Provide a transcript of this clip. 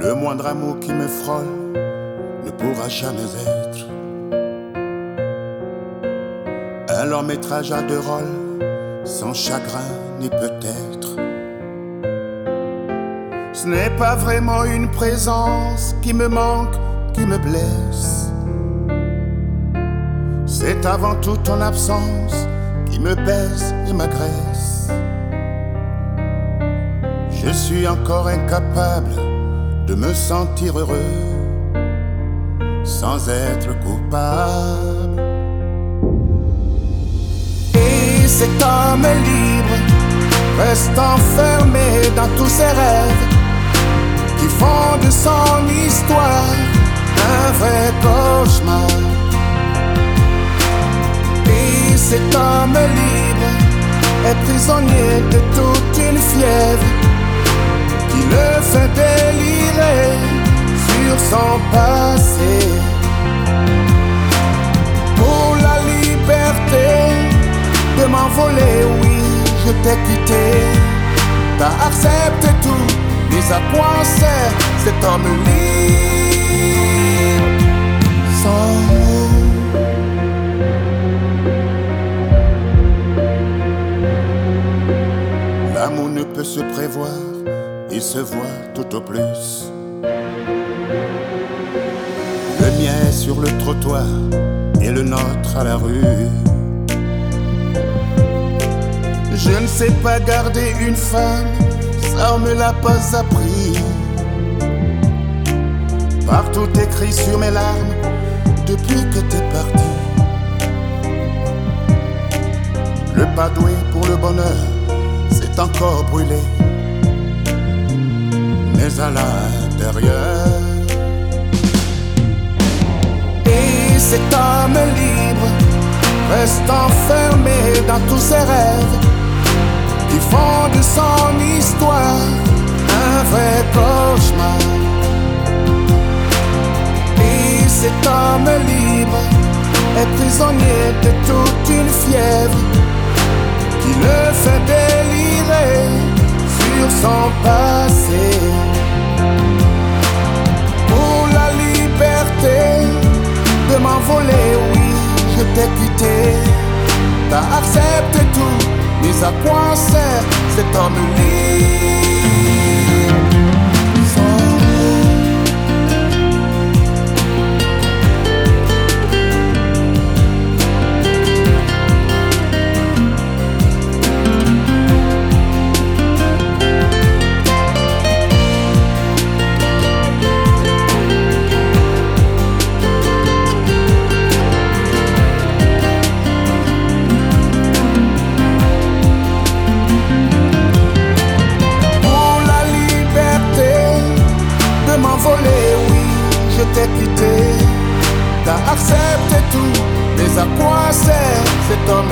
Le moindre amour qui me frôle ne pourra jamais être un long métrage à deux rôles, sans chagrin ni peut-être. Ce n'est pas vraiment une présence qui me manque, qui me blesse. C'est avant tout ton absence qui me baisse et m'agresse. Je suis encore incapable de me sentir heureux sans être coupable. Et cet homme libre reste enfermé dans tous ses rêves qui font de son histoire un vrai cauchemar. Et cet homme libre est prisonnier de toute une fièvre qui le fait sur son passé. Pour la liberté de m'envoler, oui, je t'ai quitté. T'as accepté tout, mais à quoi sert cet homme libre? L'amour ne peut se prévoir, il se voit tout au plus. Sur le trottoir et le nôtre à la rue. Je ne sais pas garder une femme, ça on me l'a pas appris. Partout écrit sur mes larmes depuis que t'es parti. Le pas pour le bonheur, c'est encore brûlé. Mais à l'intérieur. Cet homme libre reste enfermé dans tous ses rêves qui font de son histoire un vrai cauchemar. Et cet homme libre est prisonnier de toute une fièvre qui le fait délirer sur son passé. T'as accepté tout, mais à quoi sert cet homme libre T'as accepté tout, mais à quoi sert cet homme